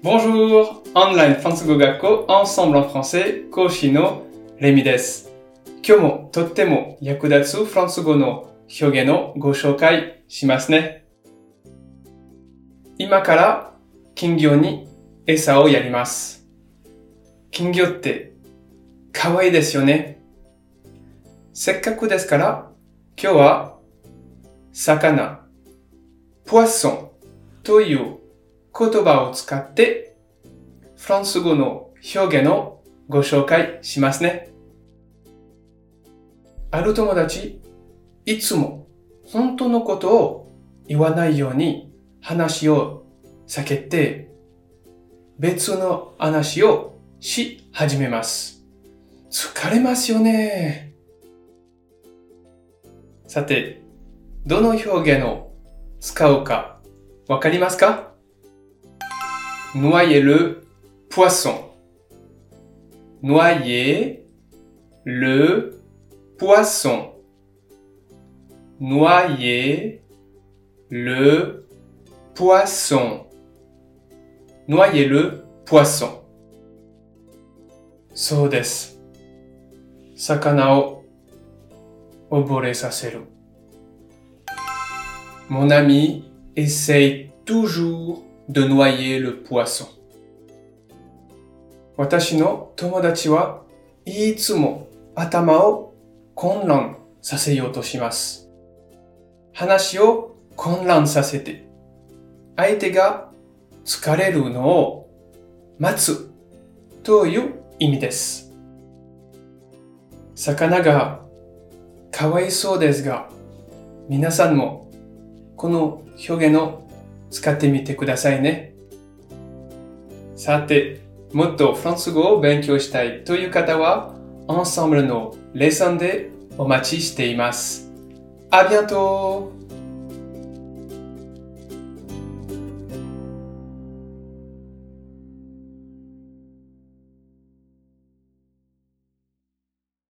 Bonjour! オンラインフランス語学校 Ensemble en français 講師のレミです。今日もとっても役立つフランス語の表現をご紹介しますね。今から金魚に餌をやります。金魚って可愛いですよね。せっかくですから今日は魚、ポワソンという言葉を使ってフランス語の表現をご紹介しますね。ある友達、いつも本当のことを言わないように話を避けて別の話をし始めます。疲れますよね。さて、どの表現を使うかわかりますか？Noyer le poisson. Noyer le poisson. Noyer le poisson. Noyer le poisson. そうです。魚を溺れさせる。Mon ami essaye toujours de noyer le poisson. 私の友達はいつも頭を混乱させようとします。話を混乱させて、相手が疲れるのを待つという意味です。魚がかわいそうですが、皆さんもこの表現を使ってみてくださいね。さて、もっとフランス語を勉強したいという方は、アンサンブルのレッスンでお待ちしています。ありがとう